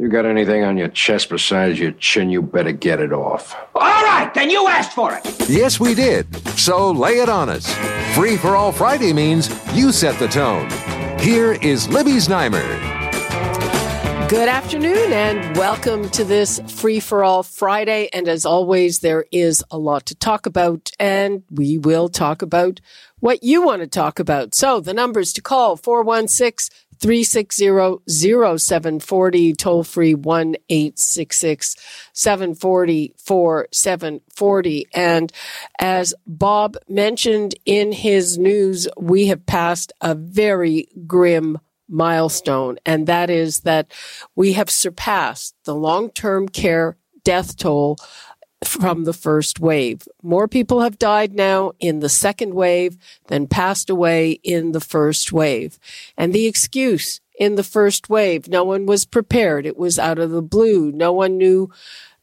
You got anything on your chest besides your chin, you better get it off. All right, then you asked for it. Yes, we did. So lay it on us. Free for all Friday means you set the tone. Here is Libby Znaimer. Good afternoon and welcome to this Free for All Friday. And as always, there is a lot to talk about and we will talk about what you want to talk about. So the numbers to call 416 360-0740, toll free 1-866-740-4740. And as Bob mentioned in his news, we have passed a very grim milestone, and that is that we have surpassed the long-term care death toll from the first wave. More people have died now in the second wave than passed away in the first wave. And the excuse in the first wave, no one was prepared. It was out of the blue. No one knew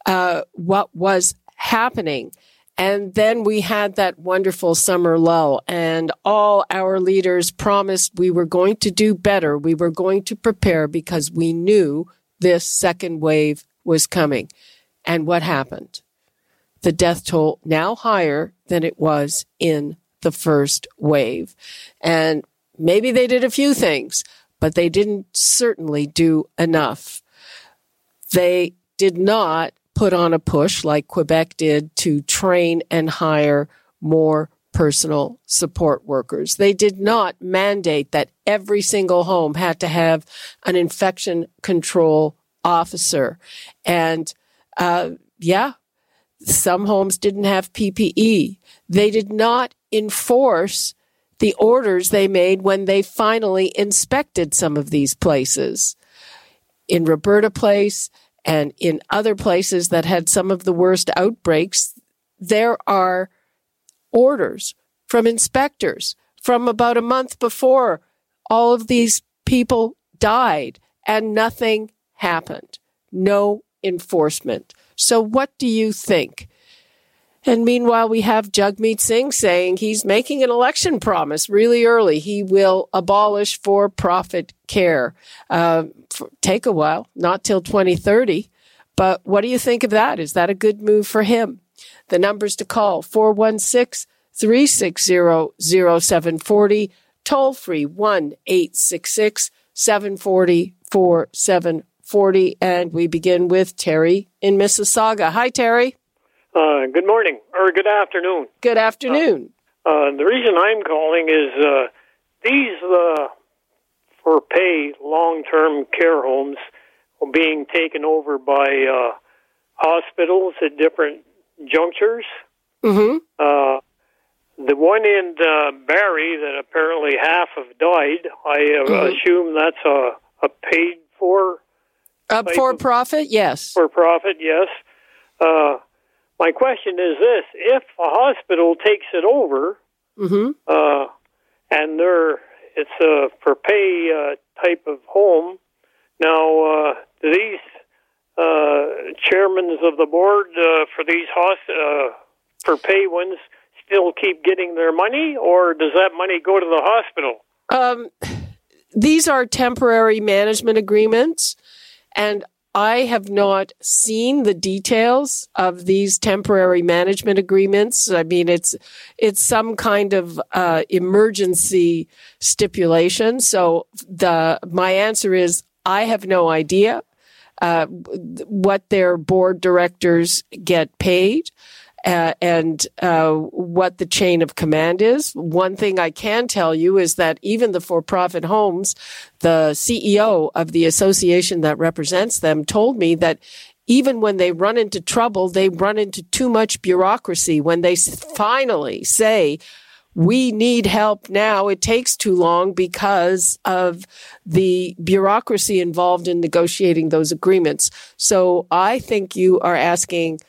uh, what was happening. And then we had that wonderful summer lull and all our leaders promised we were going to do better. We were going to prepare because we knew this second wave was coming. And what happened? The death toll now higher than it was in the first wave. And maybe they did a few things, but they didn't certainly do enough. They did not put on a push like Quebec did to train and hire more personal support workers. They did not mandate that every single home had to have an infection control officer. And, uh, yeah, some homes didn't have PPE. They did not enforce the orders they made when they finally inspected some of these places. In Roberta Place and in other places that had some of the worst outbreaks, there are orders from inspectors from about a month before all of these people died and nothing happened. No enforcement. So what do you think? And meanwhile, we have Jagmeet Singh saying he's making an election promise really early. He will abolish for profit care. Uh, for, take a while, not till 2030. But what do you think of that? Is that a good move for him? The numbers to call 416 360 0740, toll free 1 866 740 4740. And we begin with Terry in Mississauga. Hi, Terry. Uh, good morning or good afternoon. Good afternoon. Uh, uh, the reason I'm calling is uh, these uh, for pay long term care homes are being taken over by uh, hospitals at different junctures. Mm-hmm. the one in Barrie that apparently half have died, I mm-hmm. assume that's a, a paid for uh, for profit, yes. For profit, yes. Uh, my question is this: If a hospital takes it over, mm-hmm. uh, and they're it's a for pay uh, type of home, now uh, do these uh, chairmen of the board for these hosp- for pay ones still keep getting their money, or does that money go to the hospital? Um, these are temporary management agreements. And I have not seen the details of these temporary management agreements. I mean, it's it's some kind of uh, emergency stipulation. So the my answer is I have no idea uh, what their board directors get paid uh, and uh, what the chain of command is. One thing I can tell you is that even the for-profit homes, the CEO of the association that represents them told me that even when they run into trouble, they run into too much bureaucracy. When they finally say, we need help now. It takes too long because of the bureaucracy involved in negotiating those agreements. So I think you are asking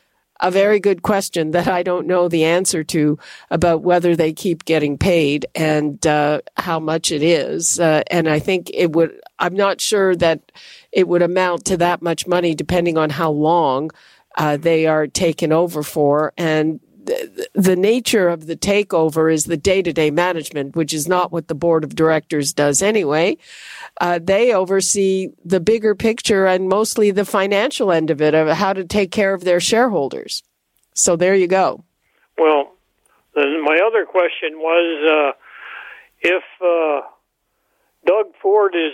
a very good question that I don't know the answer to about whether they keep getting paid and uh, how much it is. Uh, and I think it would, I'm not sure that it would amount to that much money depending on how long uh, they are taken over for. And the nature of the takeover is the day to day management, which is not what the board of directors does anyway. Uh, they oversee the bigger picture and mostly the financial end of it, of how to take care of their shareholders. So there you go. Well, my other question was uh, if uh, Doug Ford is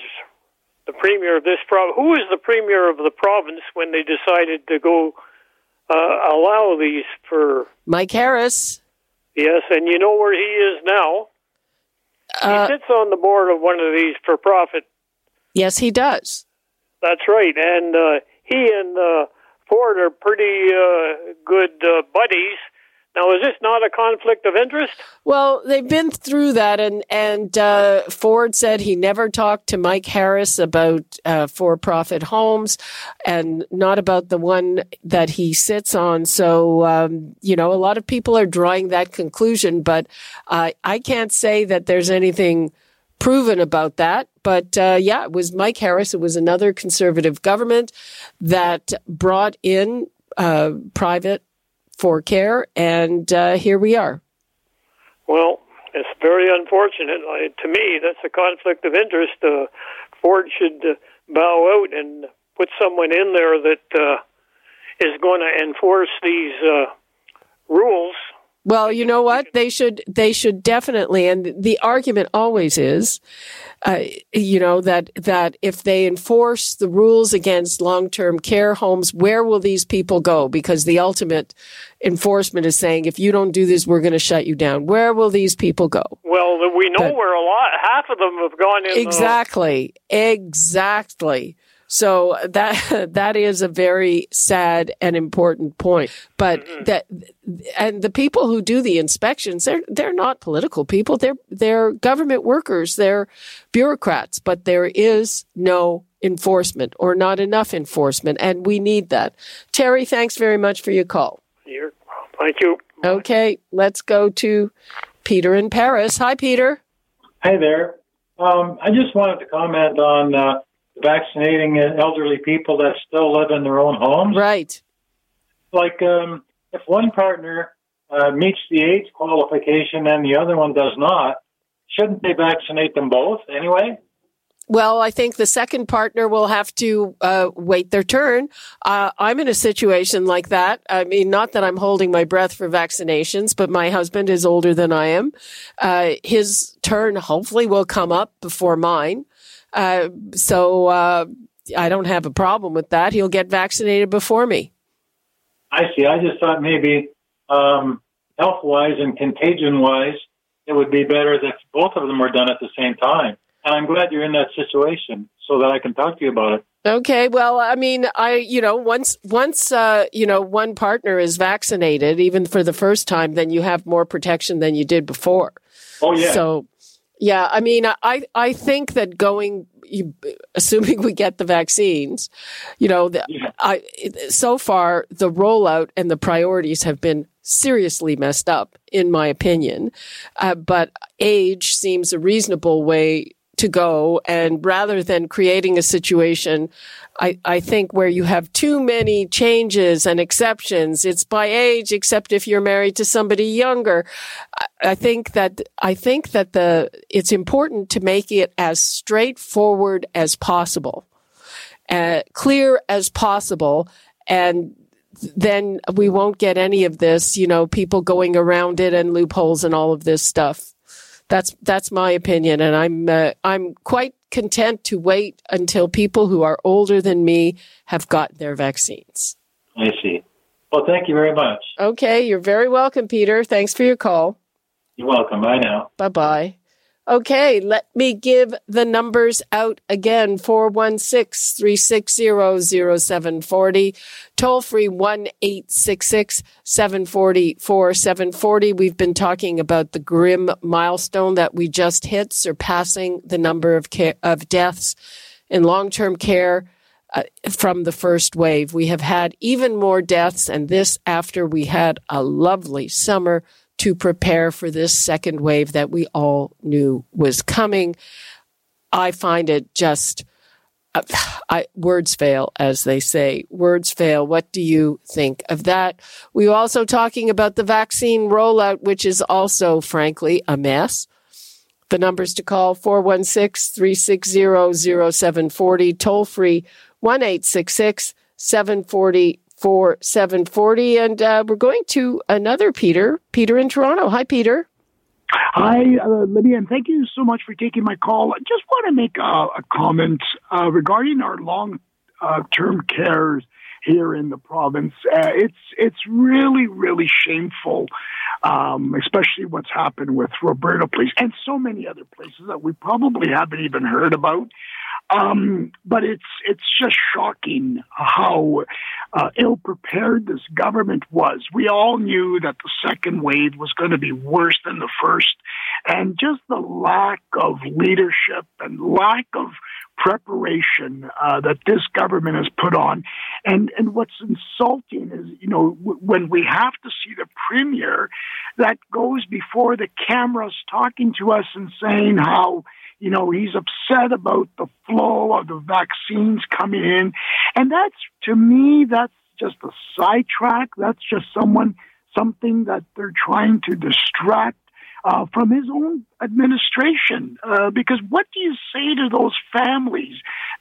the premier of this province, who is the premier of the province when they decided to go uh, allow these for Mike Harris. Yes, and you know where he is now. Uh, he sits on the board of one of these for-profit. Yes, he does. That's right, and uh, he and uh, Ford are pretty uh, good uh, buddies. Now, is this not a conflict of interest? Well, they've been through that, and and uh, Ford said he never talked to Mike Harris about uh, for-profit homes, and not about the one that he sits on. So, um, you know, a lot of people are drawing that conclusion, but uh, I can't say that there's anything proven about that. But uh, yeah, it was Mike Harris. It was another conservative government that brought in uh, private for care, and uh, here we are. Well, it's very unfortunate. to me, that's a conflict of interest. Uh, Ford should uh, bow out and put someone in there that uh, is going to enforce these uh, rules well, you know what? They should, they should definitely, and the argument always is, uh, you know, that, that if they enforce the rules against long-term care homes, where will these people go? Because the ultimate enforcement is saying, if you don't do this, we're going to shut you down. Where will these people go? Well, we know but, where a lot, half of them have gone in. Exactly. The- exactly. So that that is a very sad and important point. But mm-hmm. that and the people who do the inspections, they're they're not political people. They're they're government workers. They're bureaucrats. But there is no enforcement or not enough enforcement, and we need that. Terry, thanks very much for your call. You're, thank you. Okay, let's go to Peter in Paris. Hi, Peter. Hi there. Um, I just wanted to comment on. Uh, vaccinating elderly people that still live in their own homes. Right. Like um, if one partner uh, meets the age qualification and the other one does not, shouldn't they vaccinate them both anyway? Well, I think the second partner will have to uh, wait their turn. Uh, I'm in a situation like that. I mean, not that I'm holding my breath for vaccinations, but my husband is older than I am. Uh, his turn hopefully will come up before mine. Uh, so uh, I don't have a problem with that. He'll get vaccinated before me. I see. I just thought maybe um, health wise and contagion wise, it would be better that both of them were done at the same time. And I'm glad you're in that situation so that I can talk to you about it. Okay, well, I mean, I, you know, once, once, uh, you know, one partner is vaccinated, even for the first time, then you have more protection than you did before. Oh, yeah. So, yeah, I mean, I I think that going, assuming we get the vaccines, you know, the, yeah. I so far the rollout and the priorities have been seriously messed up, in my opinion. Uh, but age seems a reasonable way to go. And rather than creating a situation, I, I think where you have too many changes and exceptions, it's by age, except if you're married to somebody younger. I, I think that, I think that the, it's important to make it as straightforward as possible, uh, clear as possible. And then we won't get any of this, you know, people going around it and loopholes and all of this stuff. That's that's my opinion, and I'm uh, I'm quite content to wait until people who are older than me have got their vaccines. I see. Well, thank you very much. Okay, you're very welcome, Peter. Thanks for your call. You're welcome. Bye now. Bye bye. Okay, let me give the numbers out again 416 360 0740, toll free 1 866 740 4740. We've been talking about the grim milestone that we just hit, surpassing the number of, care, of deaths in long term care. Uh, from the first wave. We have had even more deaths, and this after we had a lovely summer to prepare for this second wave that we all knew was coming. I find it just, uh, I, words fail, as they say. Words fail. What do you think of that? We were also talking about the vaccine rollout, which is also, frankly, a mess. The numbers to call 416 360 0740, toll free 1 740 for 740. And uh, we're going to another Peter, Peter in Toronto. Hi, Peter. Hi, uh, Lydia, and thank you so much for taking my call. I just want to make a, a comment uh, regarding our long uh, term cares here in the province. Uh, it's it's really really shameful, um, especially what's happened with Roberta Place and so many other places that we probably haven't even heard about. Um, but it's it's just shocking how uh, ill prepared this government was. We all knew that the second wave was going to be worse than the first, and just the lack of leadership and lack of preparation uh, that this government has put on. And and what's insulting is, you know, w- when we have to see the premier that goes before the cameras talking to us and saying how you know, he's upset about the flow of the vaccines coming in. And that's, to me, that's just a sidetrack. That's just someone, something that they're trying to distract uh, from his own administration. Uh, because what do you say to those families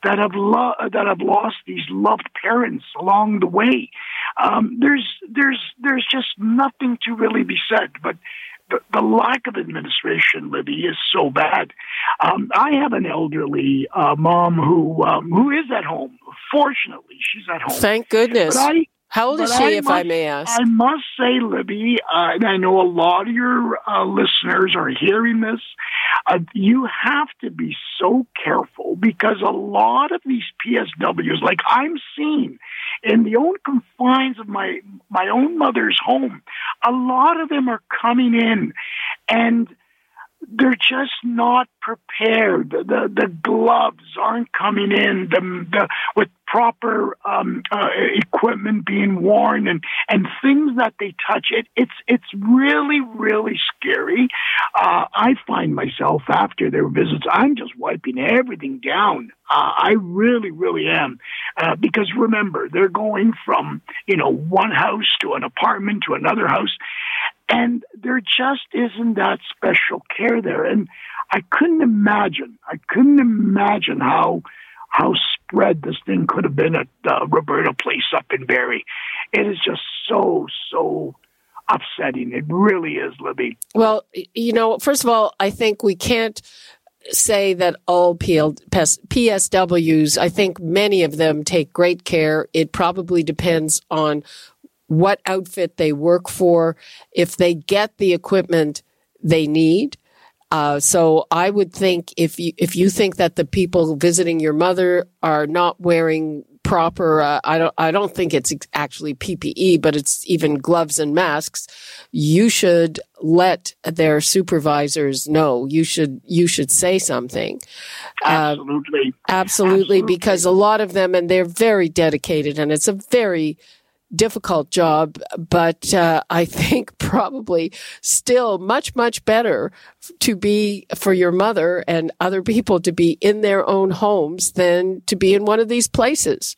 that have lo- that have lost these loved parents along the way? Um, there's there's there's just nothing to really be said. But the, the lack of administration, Libby, is so bad. Um, I have an elderly uh, mom who um, who is at home. Fortunately, she's at home. Thank goodness. But I, how old is she, I if must, I may ask? I must say, Libby, uh, and I know a lot of your uh, listeners are hearing this. Uh, you have to be so careful because a lot of these PSWs, like I'm seeing in the own confines of my my own mother's home, a lot of them are coming in, and they're just not prepared. The, the, gloves aren't coming in the, the, with proper um, uh, equipment being worn and, and things that they touch. It, it's it's really really scary. Uh, I find myself after their visits, I'm just wiping everything down. Uh, I really really am uh, because remember they're going from you know one house to an apartment to another house, and there just isn't that special care there. And I couldn't imagine, I couldn't imagine how how spread this thing could have been at uh, Roberta Place up in Barrie. It is just so so upsetting. It really is, Libby. Well, you know, first of all, I think we can't say that all PL, PSWs, I think many of them take great care. It probably depends on what outfit they work for, if they get the equipment they need. Uh, so I would think if you if you think that the people visiting your mother are not wearing proper, uh, I don't I don't think it's actually PPE, but it's even gloves and masks. You should let their supervisors know. You should you should say something. Absolutely, uh, absolutely, absolutely, because a lot of them and they're very dedicated, and it's a very difficult job, but uh, I think probably still much, much better to be for your mother and other people to be in their own homes than to be in one of these places.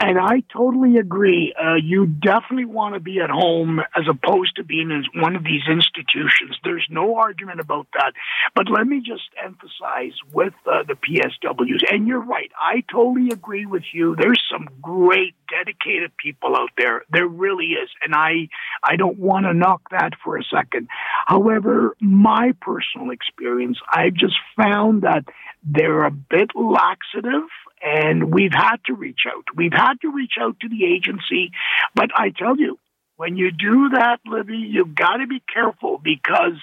And I totally agree. Uh, you definitely want to be at home as opposed to being in one of these institutions. There's no argument about that. But let me just emphasize with uh, the PSWs, and you're right. I totally agree with you. There's some great, dedicated people out there. There really is, and I I don't want to knock that for a second. However, my personal experience, I've just found that they're a bit laxative and we've had to reach out. We've had to reach out to the agency. But I tell you, when you do that, Libby, you've got to be careful because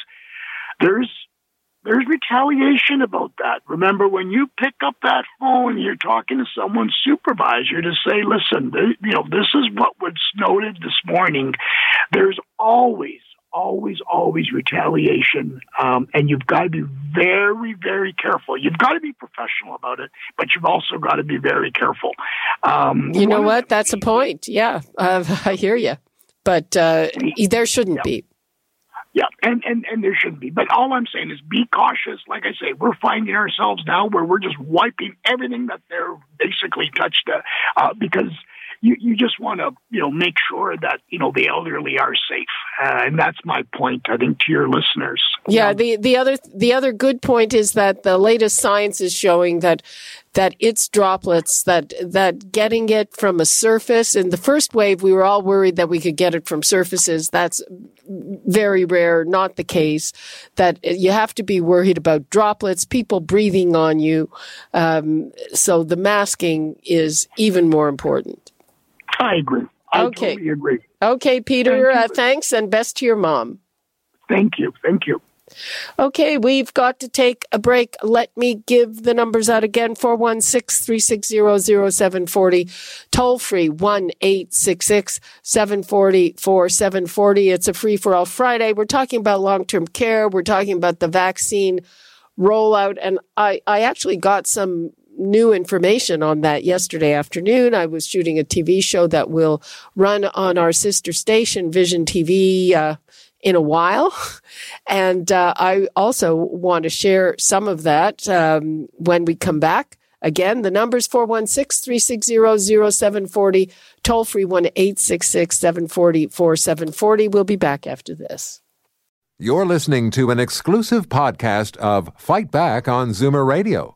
there's there's retaliation about that. Remember, when you pick up that phone, you're talking to someone's supervisor to say, listen, th- you know, this is what was noted this morning. There's always, always, always retaliation. Um, and you've got to be very, very careful. You've got to be professional about it, but you've also got to be very careful. Um, you know what? That's a point. Yeah, uh, I hear you. But uh, there shouldn't yeah. be. Yeah, and, and, and there shouldn't be. But all I'm saying is be cautious. Like I say, we're finding ourselves now where we're just wiping everything that they're basically touched uh, uh, because you, you just want to, you know, make sure that, you know, the elderly are safe. Uh, and that's my point, I think, to your listeners. Yeah, the, the other the other good point is that the latest science is showing that that it's droplets that that getting it from a surface in the first wave we were all worried that we could get it from surfaces that's very rare not the case that you have to be worried about droplets people breathing on you um, so the masking is even more important i agree i okay. totally agree okay peter Thank uh, thanks and best to your mom Thank you. Thank you. Okay, we've got to take a break. Let me give the numbers out again 416 360 0740. Toll free 1 866 740 4740. It's a free for all Friday. We're talking about long term care. We're talking about the vaccine rollout. And I, I actually got some new information on that yesterday afternoon. I was shooting a TV show that will run on our sister station, Vision TV. Uh, in a while. And uh, I also want to share some of that um, when we come back. Again, the number is 416 360 0740, toll free 1 866 740 4740. We'll be back after this. You're listening to an exclusive podcast of Fight Back on Zoomer Radio,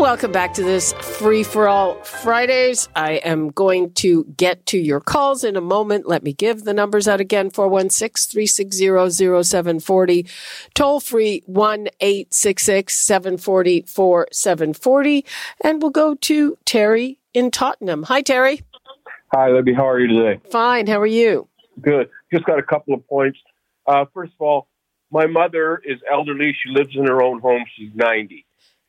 Welcome back to this free for all Fridays. I am going to get to your calls in a moment. Let me give the numbers out again 416 360 0740. Toll free 1 866 740 4740. And we'll go to Terry in Tottenham. Hi, Terry. Hi, Libby. How are you today? Fine. How are you? Good. Just got a couple of points. Uh, first of all, my mother is elderly. She lives in her own home. She's 90.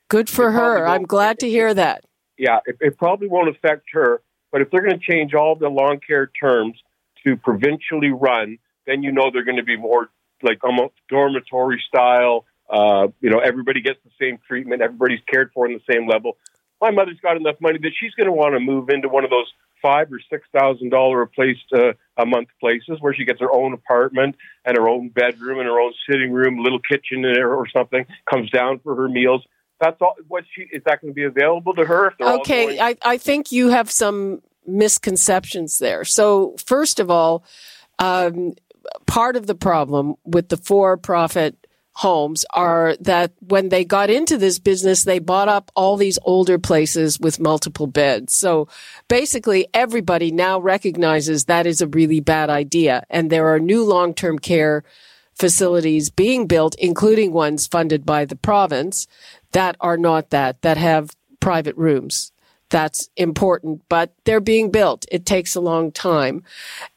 Good for her. I'm glad to hear that. Yeah, it, it probably won't affect her, but if they're going to change all the long care terms to provincially run, then you know they're going to be more like almost dormitory style. Uh, you know, everybody gets the same treatment, everybody's cared for in the same level. My mother's got enough money that she's going to want to move into one of those five or six thousand dollar a place uh, a month places where she gets her own apartment and her own bedroom and her own sitting room, little kitchen or something. Comes down for her meals that's all. What she is that going to be available to her? okay, I, I think you have some misconceptions there. So first of all, um, part of the problem with the for-profit homes are that when they got into this business, they bought up all these older places with multiple beds. So basically everybody now recognizes that is a really bad idea. And there are new long-term care facilities being built, including ones funded by the province that are not that, that have private rooms. That's important, but they're being built. It takes a long time.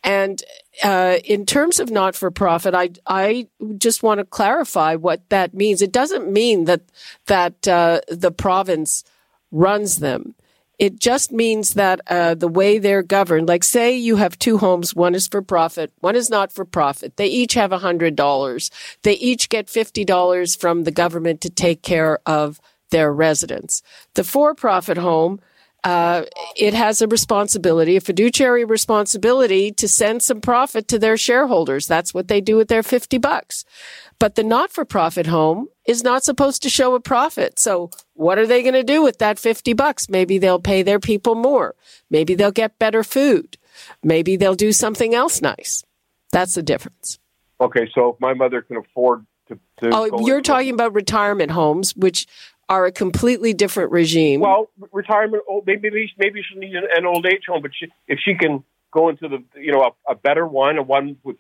And uh, in terms of not for profit, I I just want to clarify what that means. It doesn't mean that that uh, the province runs them. It just means that uh, the way they're governed, like say you have two homes, one is for profit, one is not for profit. They each have $100. They each get $50 from the government to take care of their residents. The for profit home, uh, it has a responsibility, a fiduciary responsibility to send some profit to their shareholders. That's what they do with their 50 bucks. But the not for profit home is not supposed to show a profit. So what are they going to do with that 50 bucks? Maybe they'll pay their people more. Maybe they'll get better food. Maybe they'll do something else nice. That's the difference. Okay, so if my mother can afford to, to Oh, you're talking about retirement homes, which are a completely different regime. Well, retirement. Oh, maybe maybe she needs an old age home, but she, if she can go into the you know a, a better one, a one with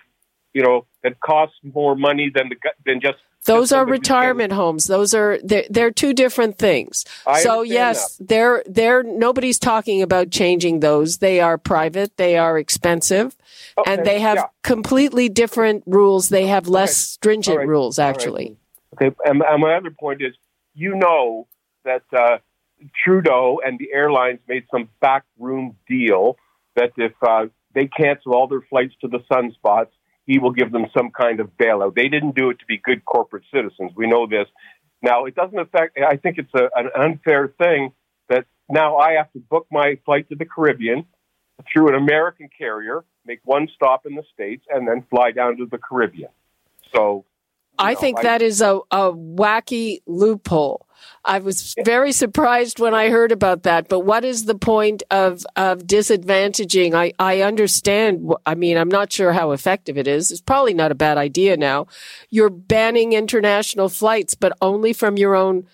you know that costs more money than the than just those just are retirement homes. Those are they're, they're two different things. I so yes, that. they're they're nobody's talking about changing those. They are private. They are expensive, and they have yeah. completely different rules. They have less stringent right, rules all right. actually. Okay, and, and my other point is, you know that uh, Trudeau and the airlines made some backroom deal that if uh, they cancel all their flights to the sunspots, he will give them some kind of bailout. They didn't do it to be good corporate citizens. We know this. Now, it doesn't affect. I think it's a, an unfair thing that now I have to book my flight to the Caribbean through an American carrier, make one stop in the states, and then fly down to the Caribbean. So. I know, think that is a, a wacky loophole. I was very surprised when I heard about that. But what is the point of, of disadvantaging? I, I understand. I mean, I'm not sure how effective it is. It's probably not a bad idea now. You're banning international flights, but only from your own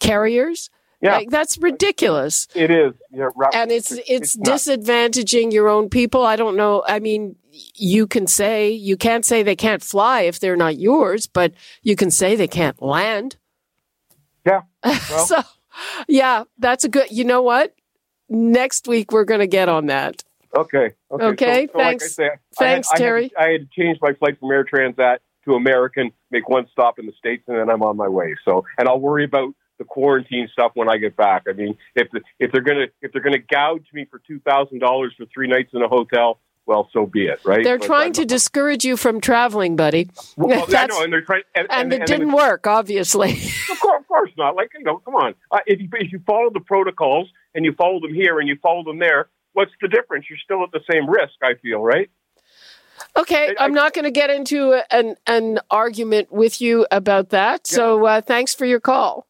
carriers? Yeah. Like, that's ridiculous. It is. Yeah, right. And it's, it's, not. disadvantaging your own people. I don't know. I mean, you can say, you can't say they can't fly if they're not yours, but you can say they can't land. Yeah. Well, so, yeah, that's a good. You know what? Next week we're going to get on that. okay. Okay. Okay, So, so like I thanks. I had- Thanks, I had, Terry. I had to change my flight from Air Transat to American, make one stop in the states, and then I'm on my way. So, and I'll worry about the quarantine stuff when I get back. I mean, if the, if they're gonna if they're gonna gouge me for two thousand dollars for three nights in a hotel, well, so be it, right? They're But trying to discourage you from traveling, buddy. Well, That's- know, and they're trying, and, and, it and didn't work, obviously. Of course, of course not. Like you know, come on. Uh, if you if you follow the protocols and you follow them here and you follow them there, what's the difference? You're still at the same risk. I feel right. Okay, I'm not going to get into an an argument with you about that. So uh, thanks for your call.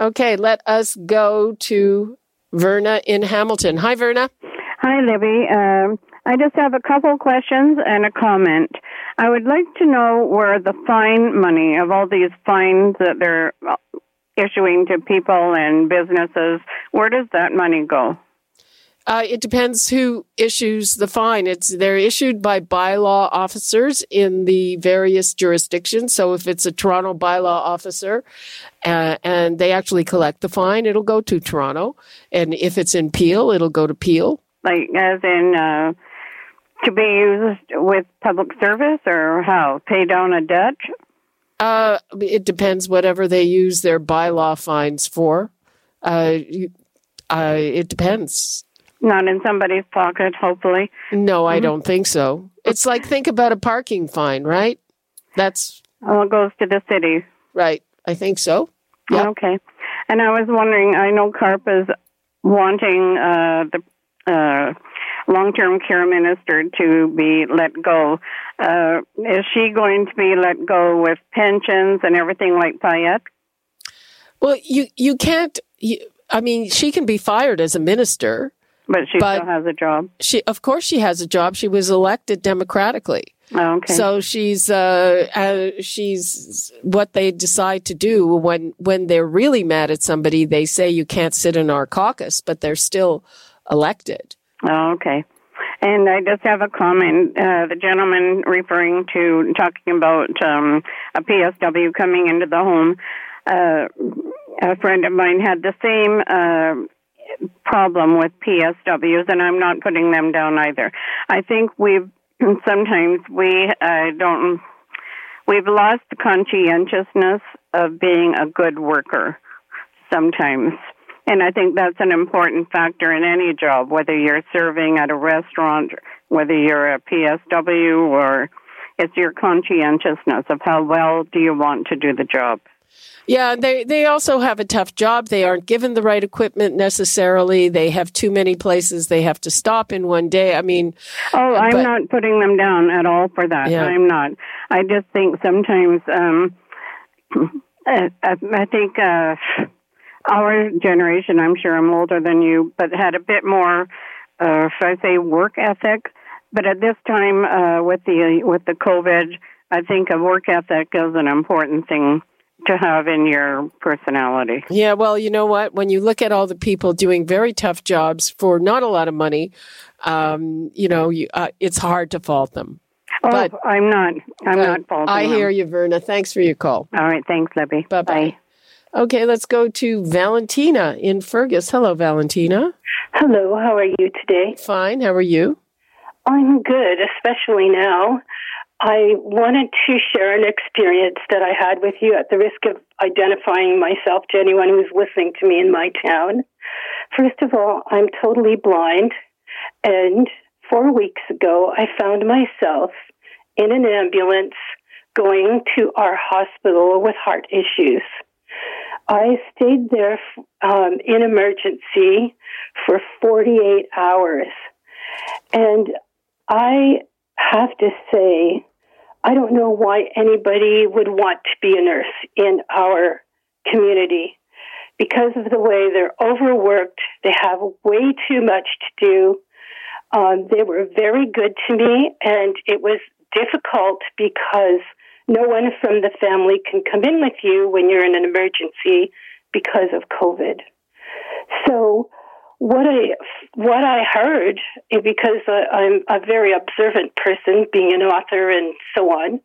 Okay, let us go to Verna in Hamilton. Hi, Verna. Hi, Libby. Um, I just have a couple questions and a comment. I would like to know where the fine money of all these fines that they're issuing to people and businesses, where does that money go? Uh, it depends who issues the fine. It's they're issued by bylaw officers in the various jurisdictions. So if it's a Toronto bylaw officer, uh, and they actually collect the fine, it'll go to Toronto. And if it's in Peel, it'll go to Peel. Like, as in, uh, to be used with public service or how? Pay down a debt? Uh, it depends whatever they use their bylaw fines for. Uh, uh, it depends. Not in somebody's pocket, hopefully. No, I don't think so. It's like think about a parking fine, right? That's Well, it goes to the city. right. I think so. Yeah. Okay. And I was wondering, I know CARP is wanting uh, the uh, long-term care minister to be let go. Uh, is she going to be let go with pensions and everything like Payette? Well, you you can't. You, I mean, she can be fired as a minister. But she But- still has a job. She, of course, she has a job. She was elected democratically. Oh, okay. So she's uh, uh, she's what they decide to do when when they're really mad at somebody. They say you can't sit in our caucus, but they're still elected. Oh, okay. And I just have a comment. Uh, the gentleman referring to talking about um, a PSW coming into the home. Uh, a friend of mine had the same uh, problem with PSWs, and I'm not putting them down either. I think we've sometimes we uh, don't we've lost the conscientiousness of being a good worker sometimes. And I think that's an important factor in any job, whether you're serving at a restaurant, whether you're a PSW, or it's your conscientiousness of how well do you want to do the job. Yeah, they they also have a tough job. They aren't given the right equipment necessarily. They have too many places they have to stop in one day. I mean, Oh, I'm But- not putting them down at all for that. Yeah. I'm not. I just think sometimes, um, I, I think uh, our generation, I'm sure I'm older than you, but had a bit more, uh, should I say, work ethic. But at this time, uh, with the with the COVID, I think a work ethic is an important thing to have in your personality. Yeah, well, you know what? When you look at all the people doing very tough jobs for not a lot of money, um, you know, you, uh, it's hard to fault them. Oh, but, I'm not. I'm not faulting. I them. hear you, Verna. Thanks for your call. All right, thanks, Libby. Bye bye. Okay, let's go to Valentina in Fergus. Hello, Valentina. Hello, how are you today? Fine. How are you? I'm good, especially now. I wanted to share an experience that I had with you at the risk of identifying myself to anyone who's listening to me in my town. First of all, I'm totally blind, and four weeks ago, I found myself in an ambulance going to our hospital with heart issues. I stayed there um, in emergency for 48 hours. And I have to say, I don't know why anybody would want to be a nurse in our community because of the way they're overworked. They have way too much to do. Um, they were very good to me, and it was difficult because no one from the family can come in with you when you're in an emergency because of COVID. So what I what I heard, because I'm a very observant person, being an author and so on,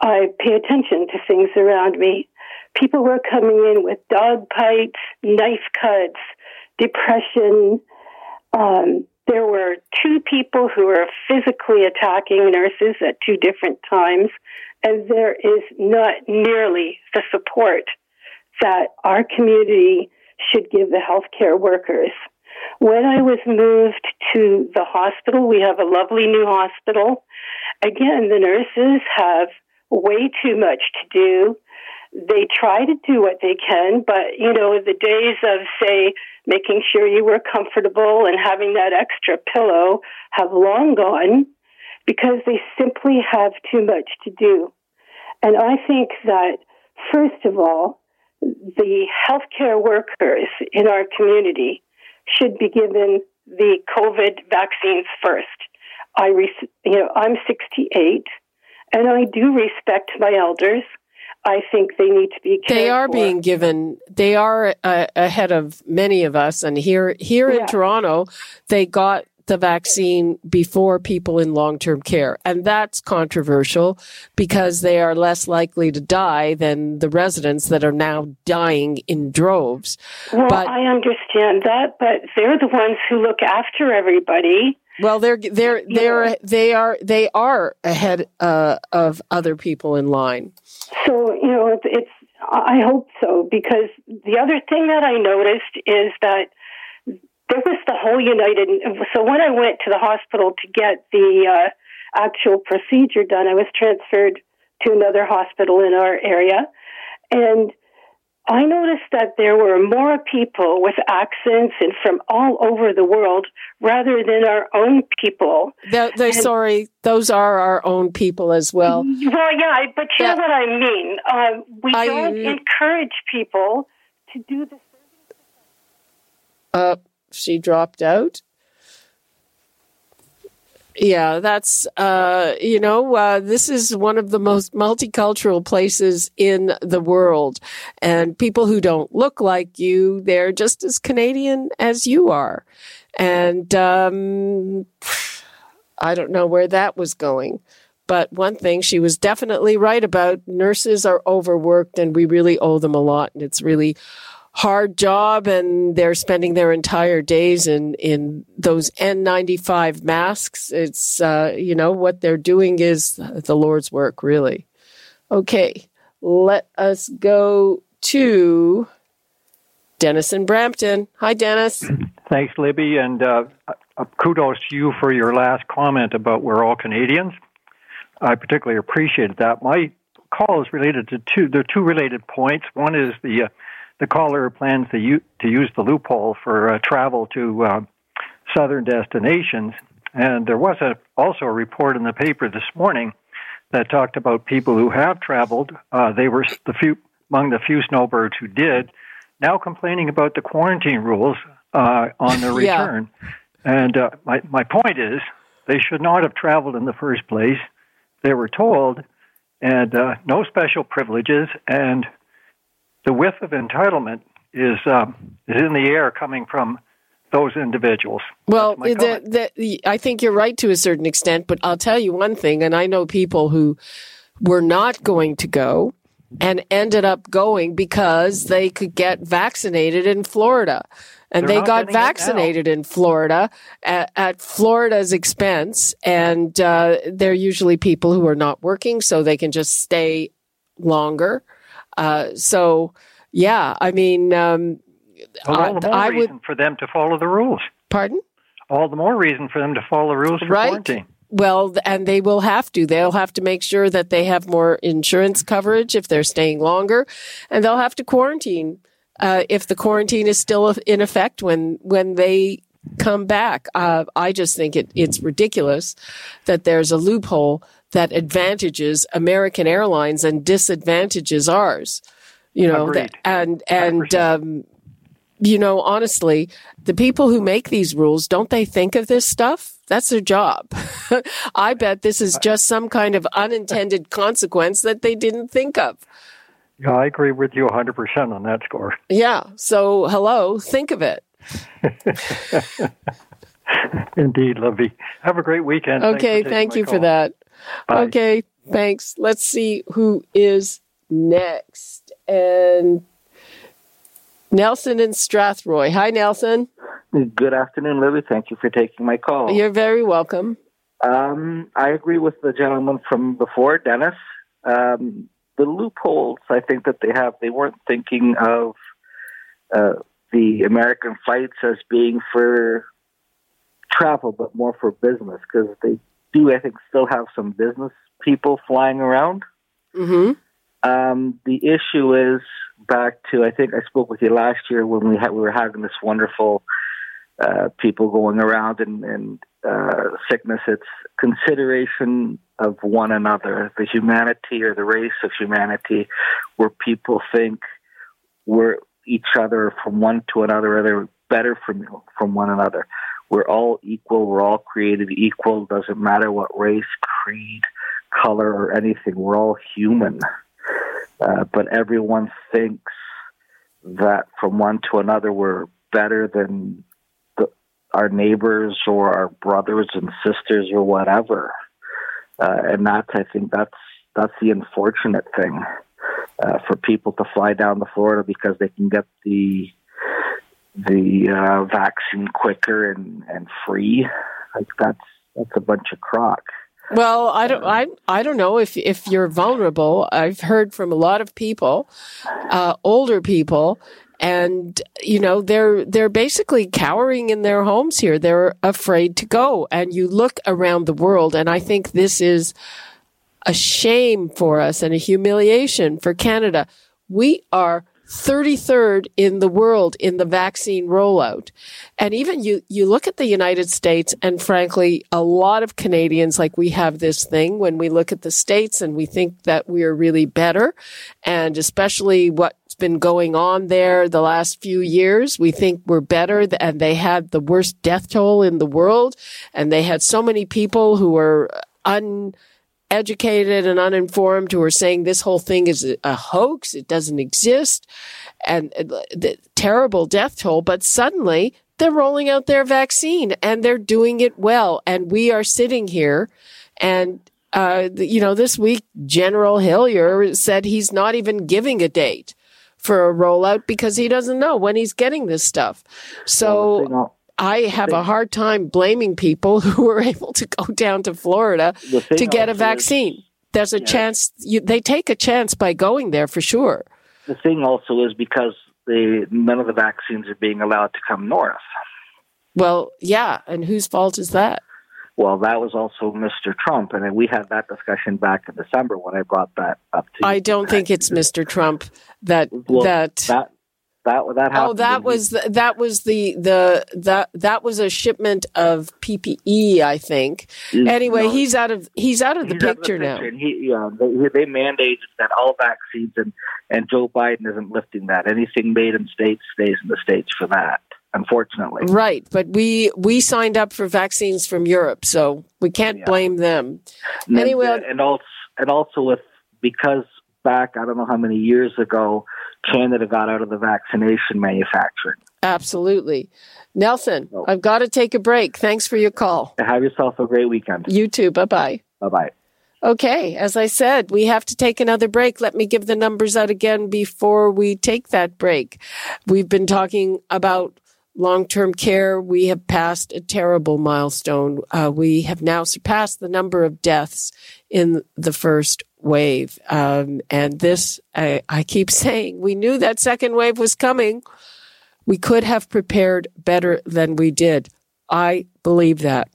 I pay attention to things around me. People were coming in with dog bites, knife cuts, depression. Um, there were two people who were physically attacking nurses at two different times, and there is not nearly the support that our community should give the healthcare workers. When I was moved to the hospital, we have a lovely new hospital. Again, the nurses have way too much to do. They try to do what they can, but you know, the days of say making sure you were comfortable and having that extra pillow have long gone because they simply have too much to do. And I think that first of all, the healthcare workers in our community should be given the COVID vaccines first. I, you know, I'm 68, and I do respect my elders. I think they need to be. they are for. being given. They are uh, ahead of many of us, and here here yeah. in Toronto, they got the vaccine before people in long term care. And that's controversial because they are less likely to die than the residents that are now dying in droves. Well, but, I understand that, but they're the ones who look after everybody. Well, they're they're they're they are they are ahead uh, of other people in line. So you know, it's, it's I hope so because the other thing that I noticed is that there was the whole United. So when I went to the hospital to get the uh, actual procedure done, I was transferred to another hospital in our area, and I noticed that there were more people with accents and from all over the world rather than our own people. The, the, and, sorry, those are our own people as well. Well, yeah, but you know what I mean. Uh, we I, don't encourage people to do this. Uh, she dropped out. Yeah, that's, uh, you know, uh, this is one of the most multicultural places in the world. And people who don't look like you, they're just as Canadian as you are. And, um, I don't know where that was going. But one thing she was definitely right about nurses are overworked and we really owe them a lot. And it's really hard job and they're spending their entire days in, in those N95 masks. It's, uh, you know, what they're doing is the Lord's work, really. Okay, let us go to Dennis in Brampton. Hi, Dennis. Thanks, Libby, and uh, uh, kudos to you for your last comment about we're all Canadians. I particularly appreciated that. My call is related to two. There are two related points. One is the uh, the caller plans to, u- to use the loophole for uh, travel to uh, southern destinations. And there was a, also a report in the paper this morning that talked about people who have traveled. Uh, they were the few among the few snowbirds who did, now complaining about the quarantine rules uh, on their return. yeah. And uh, my my point is, they should not have traveled in the first place. They were told, and uh, no special privileges, and the whiff of entitlement is um, is in the air coming from those individuals. Well, the, the, I think you're right to a certain extent, but I'll tell you one thing, and I know people who were not going to go and ended up going because they could get vaccinated in Florida. And They're they got getting it now. vaccinated in Florida at, at Florida's expense. And uh, they're usually people who are not working, so they can just stay longer. Uh, so, yeah, I mean, um, Well, all the more I reason would. for them to follow the rules. Pardon? All the more reason for them to follow the rules for Right. quarantine. Well, and they will have to. They'll have to make sure that they have more insurance coverage if they're staying longer, and they'll have to quarantine uh, if the quarantine is still in effect when when they come back. Uh, I just think it, it's ridiculous that there's a loophole that advantages American Airlines and disadvantages ours. You know, Agreed. and and um, you know, honestly, the people who make these rules don't they think of this stuff? That's their job. I bet this is just some kind of unintended consequence that they didn't think of. Yeah, I agree with you 100% on that score. Yeah. So, hello, think of it. Indeed, Lovey. Have a great weekend. Okay. Thank you for call. that. Bye. Okay. Thanks. Let's see who is next. And Nelson in Strathroy. Hi, Nelson. Good afternoon, Libby. Thank you for taking my call. You're very welcome. Um, I agree with the gentleman from before, Dennis. Um, the loopholes I think that they have, they weren't thinking of uh, the American flights as being for travel, but more for business because they do, I think, still have some business people flying around. Mm-hmm. Um, the issue is back to I think I spoke with you last year when we had we were having this wonderful uh, people going around and, and uh, sickness. It's consideration of one another, the humanity or the race of humanity, where people think we're each other from one to another, or they're better from from one another. We're all equal. We're all created equal. Doesn't matter what race, creed, color, or anything. We're all human. Uh, but everyone thinks that from one to another we're better than the, our neighbors or our brothers and sisters or whatever. Uh, and that's, I think, that's that's the unfortunate thing uh, for people to fly down to Florida because they can get the the uh, vaccine quicker and, and free. Like that's that's a bunch of crock. Well, I don't, I, I don't know if if you're vulnerable. I've heard from a lot of people, uh, older people, and you know they're they're basically cowering in their homes here. They're afraid to go. And you look around the world, and I think this is a shame for us and a humiliation for Canada. We are 33rd in the world in the vaccine rollout. And even you, you look at the United States and frankly, a lot of Canadians, like we have this thing when we look at the States and we think that we are really better. And especially what's been going on there the last few years, we think we're better and they had the worst death toll in the world. And they had so many people who were un, educated and uninformed who are saying this whole thing is a hoax, it doesn't exist, and the terrible death toll. But suddenly they're rolling out their vaccine and they're doing it well. And we are sitting here and uh, you know, this week, General Hillier said he's not even giving a date for a rollout because he doesn't know when he's getting this stuff. So I have a hard time blaming people who were able to go down to Florida to get a also is- vaccine. There's a Yeah. chance you, they take a chance by going there for sure. The thing also is because they, none of the vaccines are being allowed to come north. Well, yeah, and whose fault is that? Well, that was also Mr. Trump, and we had that discussion back in December when I brought that up to I don't think it's Mr. Trump that Well, that that that that oh, happened. Oh, that was the, that was the the that that was a shipment of PPE, I think. Anyway, he's out of he's out of the out of picture now. And he, yeah, they, they mandated that all vaccines, and and Joe Biden isn't lifting that. Anything made in states stays in the states for that. Unfortunately, Right, but we we signed up for vaccines from Europe, so we can't blame them. And Anyway, and also and also with because back I don't know how many years ago, Canada got out of the vaccination manufacturing. Absolutely. Nelson, I've got to take a break. Thanks for your call. Have yourself a great weekend. You too. Bye bye. Bye bye. Okay, as I said, we have to take another break. Let me give the numbers out again before we take that break. We've been talking about long term care. We have passed a terrible milestone. Uh, we have now surpassed the number of deaths in the first wave. Um, and this, I, I keep saying, we knew that second wave was coming. We could have prepared better than we did. I believe that.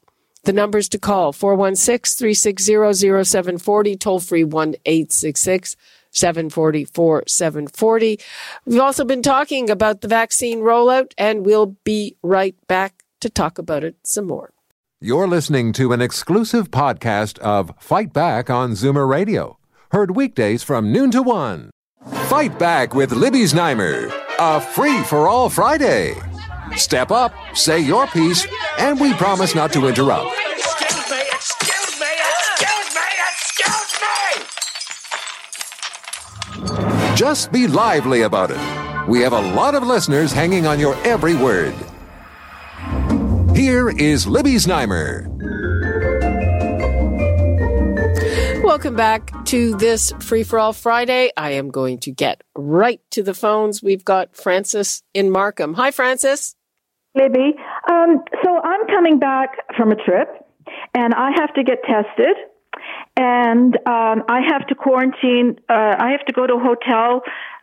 The numbers to call 416 360 0740, toll free 1 866 740 740. We've also been talking about the vaccine rollout, and we'll be right back to talk about it some more. You're listening to an exclusive podcast of Fight Back on Zoomer Radio, heard weekdays from noon to one. Fight Back with Libby Znaimer, a free for all Friday. Step up, say your piece, and we promise not to interrupt. Excuse me, excuse me, excuse me, excuse me! Just be lively about it. We have a lot of listeners hanging on your every word. Here is Libby Znaimer. Welcome back to this Free for All Friday. I am going to get right to the phones. We've got Francis in Markham. Hi, Francis. Libby. Um, so I'm coming back from a trip, and I have to get tested, and um, I have to quarantine. Uh, I have to go to a hotel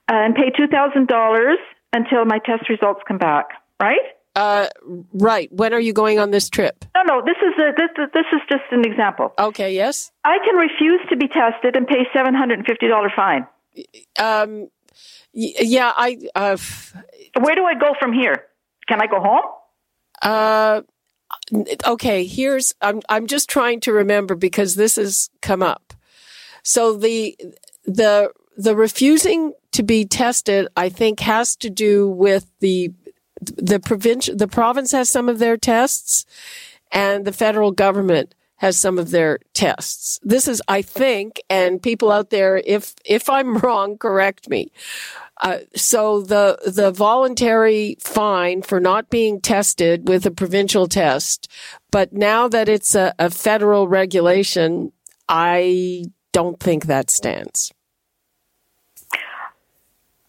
and pay two thousand dollars until my test results come back. Right? Uh, right. When are you going on this trip? No, no. This is a, this this is just an example. Okay. Yes. I can refuse to be tested and pay seven hundred and fifty dollar fine. Um. Yeah. I. Uh, Where do I go from here? Can I go home? Uh, okay, here's I'm I'm just trying to remember because this has come up. So the the the refusing to be tested, I think, has to do with the the provincial the province has some of their tests, and the federal government has some of their tests. This is, I think, and people out there, if if I'm wrong, correct me. Uh, so the the voluntary fine for not being tested with a provincial test, but now that it's a, a federal regulation, I don't think that stands.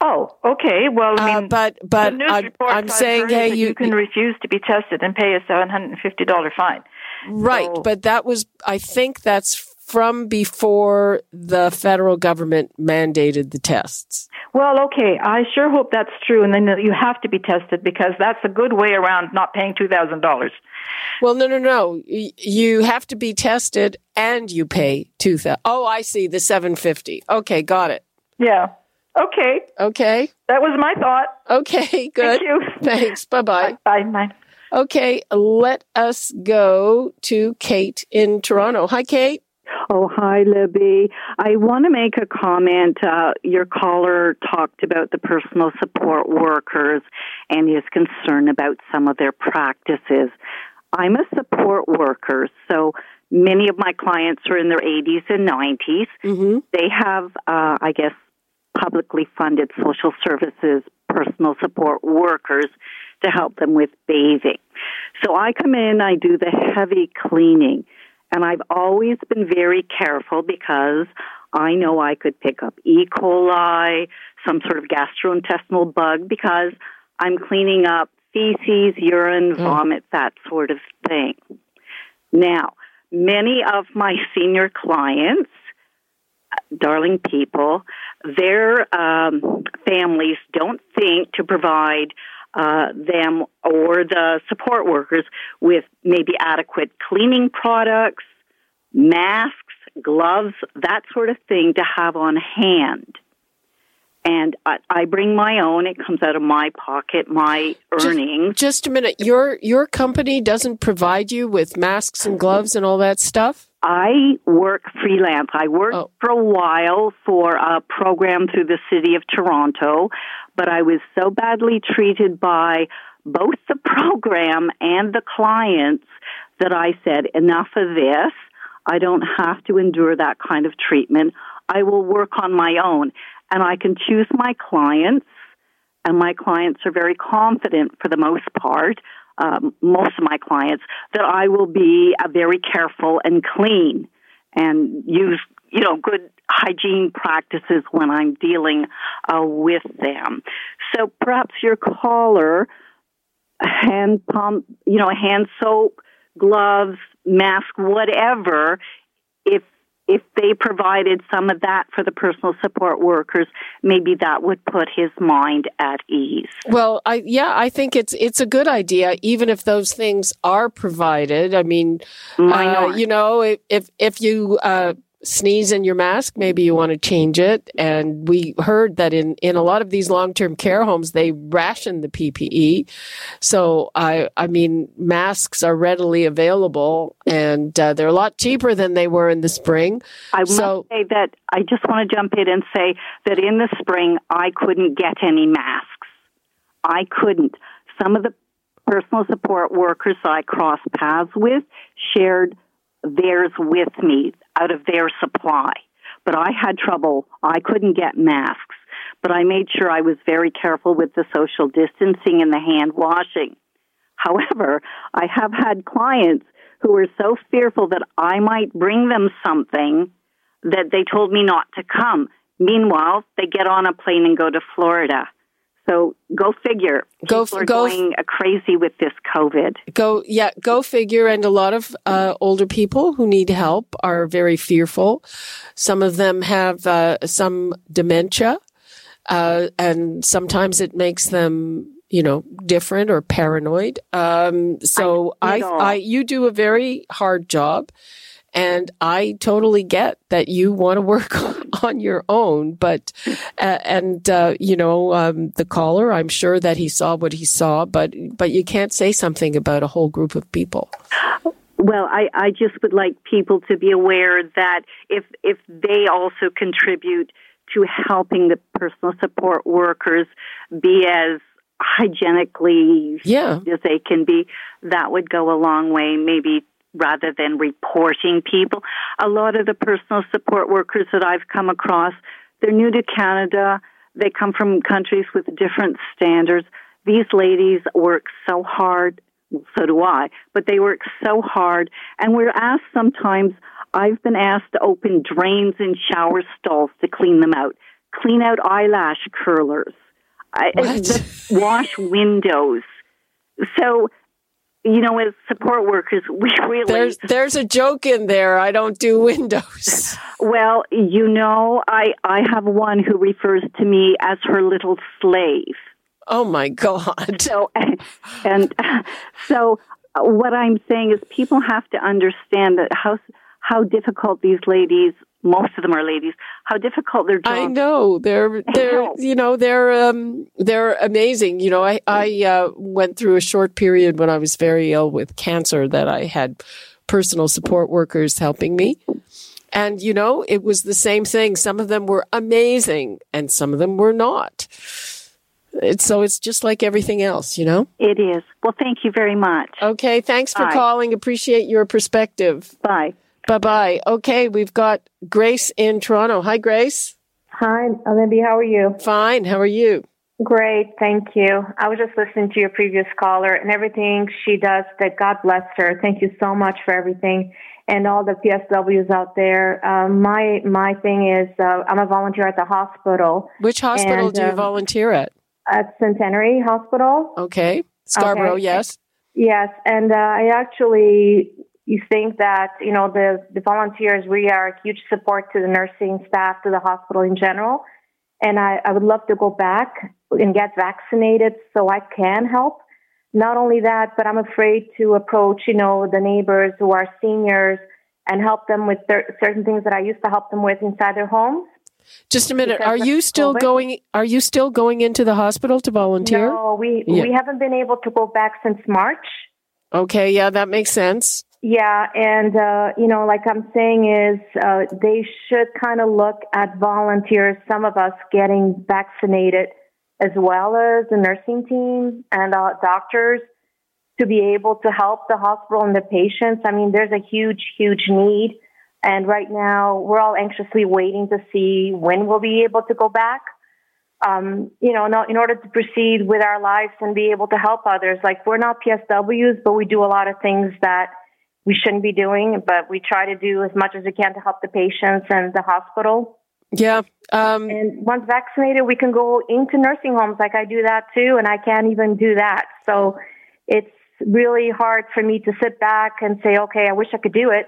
Oh, okay. Well, I mean, Uh, but but I'm, I'm saying, hey, you, you can refuse to be tested and pay a seven hundred and fifty dollar fine. right? but that was, I think, that's from before the federal government mandated the tests. Well, okay. I sure hope that's true, and then you have to be tested because that's a good way around not paying two thousand dollars. Well, no, no, no. You have to be tested and you pay two thousand. Oh, I see the seven fifty. Okay, got it. Yeah. Okay. Okay. That was my thought. Okay, good. Thank you. Thanks. Bye bye. Bye bye. Okay, let us go to Kate in Toronto. Hi, Kate. Oh, hi, Libby. I want to make a comment. Uh, your caller talked about the personal support workers and his concern about some of their practices. I'm a support worker, so many of my clients are in their 80s and 90s. They have, uh, I guess, publicly funded social services personal support workers to help them with bathing. So I come in, I do the heavy cleaning, and I've always been very careful because I know I could pick up E. coli, some sort of gastrointestinal bug because I'm cleaning up feces, urine, mm. vomit, that sort of thing. Now, many of my senior clients darling people, their um, families don't think to provide uh, them or the support workers with maybe adequate cleaning products, masks, gloves, that sort of thing to have on hand. And I, I bring my own. It comes out of my pocket, my earnings. Just a minute. Your your company doesn't provide you with masks and gloves and all that stuff? I work freelance. I worked oh. for a while for a program through the city of Toronto, but I was so badly treated by both the program and the clients that I said, enough of this. I don't have to endure that kind of treatment. I will work on my own. And I can choose my clients and my clients are very confident for the most part, um, most of my clients, that I will be uh, very careful and clean and use, you know, good hygiene practices when I'm dealing uh, with them. So perhaps your caller, hand pump, you know, hand soap, gloves, mask, whatever, if if they provided some of that for the personal support workers, maybe that would put his mind at ease. Well, I yeah, I think it's it's a good idea, even if those things are provided. I mean, uh, you know, if if, if you uh, sneeze in your mask, maybe you want to change it. And we heard that in, in a lot of these long term care homes, they ration the PPE. So I, I mean, masks are readily available and uh, they're a lot cheaper than they were in the spring. I so, say that I just want to jump in and say that in the spring, I couldn't get any masks. I couldn't. Some of the personal support workers I crossed paths with shared theirs with me out of their supply. But I had trouble. I couldn't get masks. But I made sure I was very careful with the social distancing and the hand washing. However, I have had clients who were so fearful that I might bring them something that they told me not to come. Meanwhile, they get on a plane and go to Florida. So go figure. Go People are go going crazy with this COVID. Go, yeah, go figure. And a lot of uh, older people who need help are very fearful. Some of them have uh, some dementia, uh, and sometimes it makes them, you know, different or paranoid. Um, so I I, see it all. I, you do a very hard job. And I totally get that you want to work on your own, but, uh, and, uh, you know, um, the caller, I'm sure that he saw what he saw, but, but you can't say something about a whole group of people. Well, I, I just would like people to be aware that if if they also contribute to helping the personal support workers be as hygienically yeah. as they can be, that would go a long way. Maybe rather than reporting people, a lot of the personal support workers that I've come across, they're new to Canada. They come from countries with different standards. These ladies work so hard so do I, but they work so hard. And we're asked sometimes, I've been asked to open drains in shower stalls to clean them out, clean out eyelash curlers, I, wash windows. So, you know, as support workers, we really. There's, there's a joke in there. I don't do windows. Well, you know, I, I have one who refers to me as her little slave. Oh my God. So, and so what I'm saying is people have to understand that how, how difficult these ladies, most of them are ladies, how difficult their job I know they're they're you know they're um they're amazing. You know, I I uh, went through a short period when I was very ill with cancer that I had personal support workers helping me. And you know, it was the same thing. Some of them were amazing and some of them were not. It's so it's just like everything else, you know? It is. Well, thank you very much. Okay, thanks for Bye. calling. Appreciate your perspective. Bye. Bye bye. Okay, we've got Grace in Toronto. Hi, Grace. Hi, Libby. How are you? Fine. How are you? Great, thank you. I was just listening to your previous caller and everything she does. That God bless her. Thank you so much for everything and all the PSWs out there. Um, my my thing is, uh, I'm a volunteer at the hospital. Which hospital and, do you um, volunteer at? At Centenary Hospital. Okay. Scarborough, Okay. yes. Yes, and uh, I actually you think that you know the the volunteers we are a huge support to the nursing staff to the hospital in general, and I, I would love to go back and get vaccinated so I can help. Not only that, but I'm afraid to approach you know the neighbors who are seniors and help them with cer- certain things that I used to help them with inside their homes. Just a minute. Because Are you still COVID? going are you still going into the hospital to volunteer? No, we Yeah. we haven't been able to go back since March. Okay, yeah, that makes sense. Yeah, and uh, you know, like I'm saying, is uh, they should kind of look at volunteers. Some of us getting vaccinated, as well as the nursing team and uh, doctors, to be able to help the hospital and the patients. I mean, there's a huge, huge need, and right now we're all anxiously waiting to see when we'll be able to go back. um, you know, in order to proceed with our lives and be able to help others. Like we're not PSWs, but we do a lot of things that we shouldn't be doing, but we try to do as much as we can to help the patients and the hospital. Yeah. Um, and once vaccinated, we can go into nursing homes. Like I do that too, and I can't even do that. So it's really hard for me to sit back and say, okay, I wish I could do it.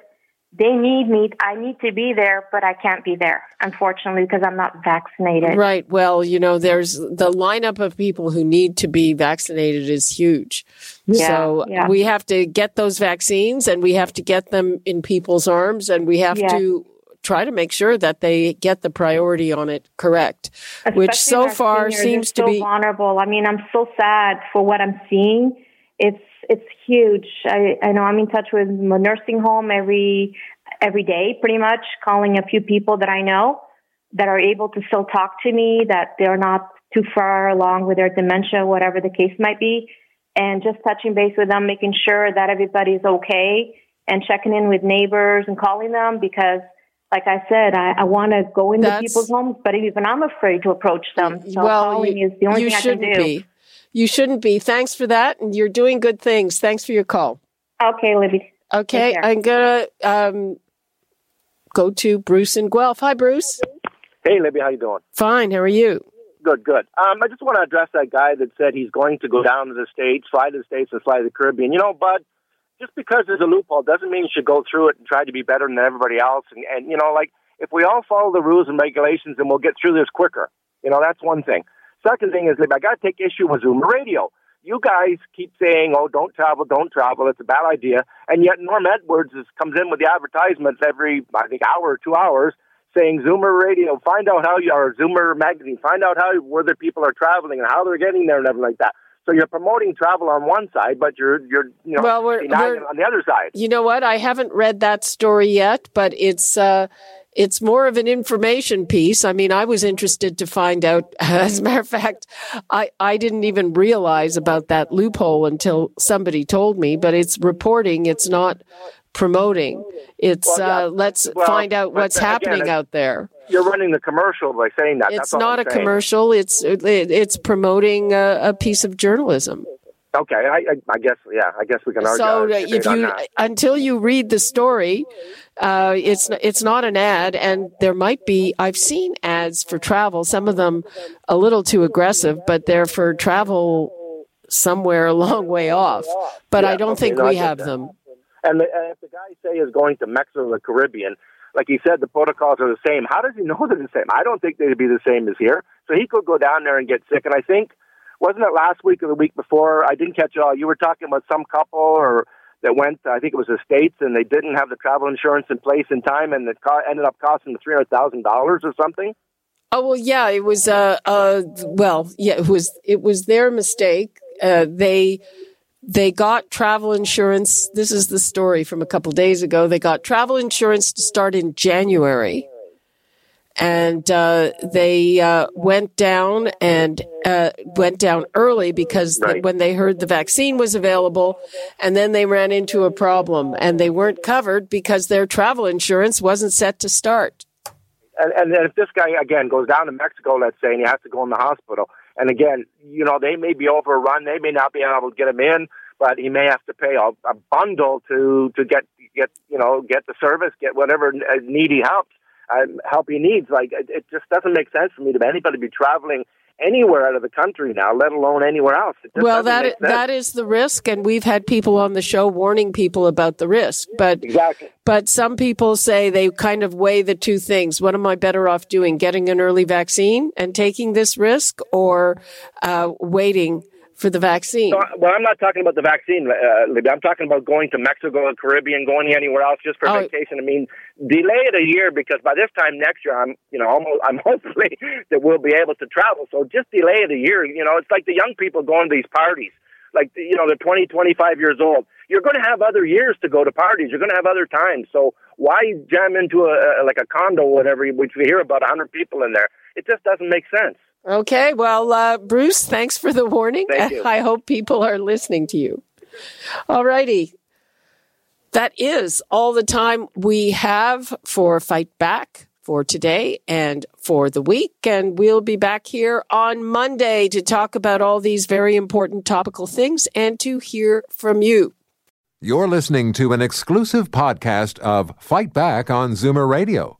They need me. I need to be there, but I can't be there, unfortunately, because I'm not vaccinated. Right. Well, you know, there's the lineup of people who need to be vaccinated is huge. Yeah, so yeah. we have to get those vaccines and we have to get them in people's arms and we have Yeah. to try to make sure that they get the priority on it correct, which so far seniors, seems to so be vulnerable. I mean, I'm so sad for what I'm seeing. It's it's huge. I, I know I'm in touch with a nursing home every every day, pretty much, calling a few people that I know that are able to still talk to me, that they're not too far along with their dementia, whatever the case might be, and just touching base with them, making sure that everybody's okay, and checking in with neighbors and calling them because. Like I said, I, I want to go into That's- people's homes, but even I'm afraid to approach them. So well, calling you, is the only thing I can do. be. You shouldn't be. Thanks for that. And you're doing good things. Thanks for your call. Okay, Libby. Okay, I'm gonna um, go to Bruce in Guelph. Hi, Bruce. Hey, Libby, how you doing? Fine. How are you? Good, good. Um, I just want to address that guy that said he's going to go down to the States, fly to the States, and fly to the Caribbean. You know, Bud, just because there's a loophole doesn't mean you should go through it and try to be better than everybody else. And, and you know, like, if we all follow the rules and regulations, then we'll get through this quicker. You know, that's one thing. Second thing is, I got to take issue with Zoomer Radio. You guys keep saying, oh, don't travel, don't travel. It's a bad idea. And yet Norm Edwards is, comes in with the advertisements every, I think, hour or two hours saying Zoomer Radio, find out how you, are Zoomer Magazine, find out how, where the people are traveling and how they're getting there and everything like that. So you're promoting travel on one side, but you're, you're, you know, Well, we're- denying we're- it on the other side. You know what? I haven't read that story yet, but it's uh, it's more of an information piece. I mean, I was interested to find out. As a matter of fact, I I didn't even realize about that loophole until somebody told me. But it's reporting. It's not promoting. It's Well, yeah. uh, let's Well, find out what's again, happening out there. You're running the commercial by saying that. It's That's not a saying. commercial. It's it, it's promoting a, a piece of journalism. Okay, I, I, I guess, yeah, I guess we can argue. So uh, uh, if you until you read the story, uh, it's it's not an ad, and there might be. I've seen ads for travel. Some of them a little too aggressive, but they're for travel somewhere a long way off. But I don't okay, think no, we have that. them. And, the, and if the guy say is going to Mexico or the Caribbean, like he said, the protocols are the same. How does he know they're the same? I don't think they'd be the same as here. So he could go down there and get sick. And I think, wasn't it last week or the week before? I didn't catch it all. You were talking about some couple or that went, I think it was the States, and they didn't have the travel insurance in place in time, and it co- ended up costing three hundred thousand dollars or something. Oh well, yeah, it was. Uh, uh, well, yeah, it was. It was their mistake. Uh, they they got travel insurance. This is the story from a couple days ago. They got travel insurance to start in January, and uh, they uh, went down and uh, went down early because th- when they heard the vaccine was available, and then they ran into a problem, and they weren't covered because their travel insurance wasn't set to start. and, and then if this guy again goes down to Mexico, let's say, and he has to go in the hospital, and again, you know, they may be overrun, they may not be able to get him in, but he may have to pay a, a bundle to to get get you know get the service, get whatever uh, needy help um, help he needs. Like it, it just doesn't make sense for me to anybody be traveling anywhere out of the country now, let alone anywhere else. Well, that that is the risk, and we've had people on the show warning people about the risk. But exactly. but some people say they kind of weigh the two things. What am I better off doing? Getting an early vaccine and taking this risk, or uh, waiting for the vaccine? So, well, I'm not talking about the vaccine, uh, Libby. I'm talking about going to Mexico, the Caribbean, going anywhere else just for Oh. vacation. I mean, delay it a year because by this time next year, I'm, you know, almost, I'm hopefully that we'll be able to travel. So just delay it a year. You know, it's like the young people going to these parties. Like, you know, they're 20, 25 years old. You're going to have other years to go to parties. You're going to have other times. So why jam into a, a like a condo, or whatever, which we hear about 100 people in there? It just doesn't make sense. Okay, well, uh, Bruce, thanks for the warning. Thank you. I hope people are listening to you. All righty. That is all the time we have for Fight Back for today and for the week. And we'll be back here on Monday to talk about all these very important topical things and to hear from you. You're listening to an exclusive podcast of Fight Back on Zoomer Radio.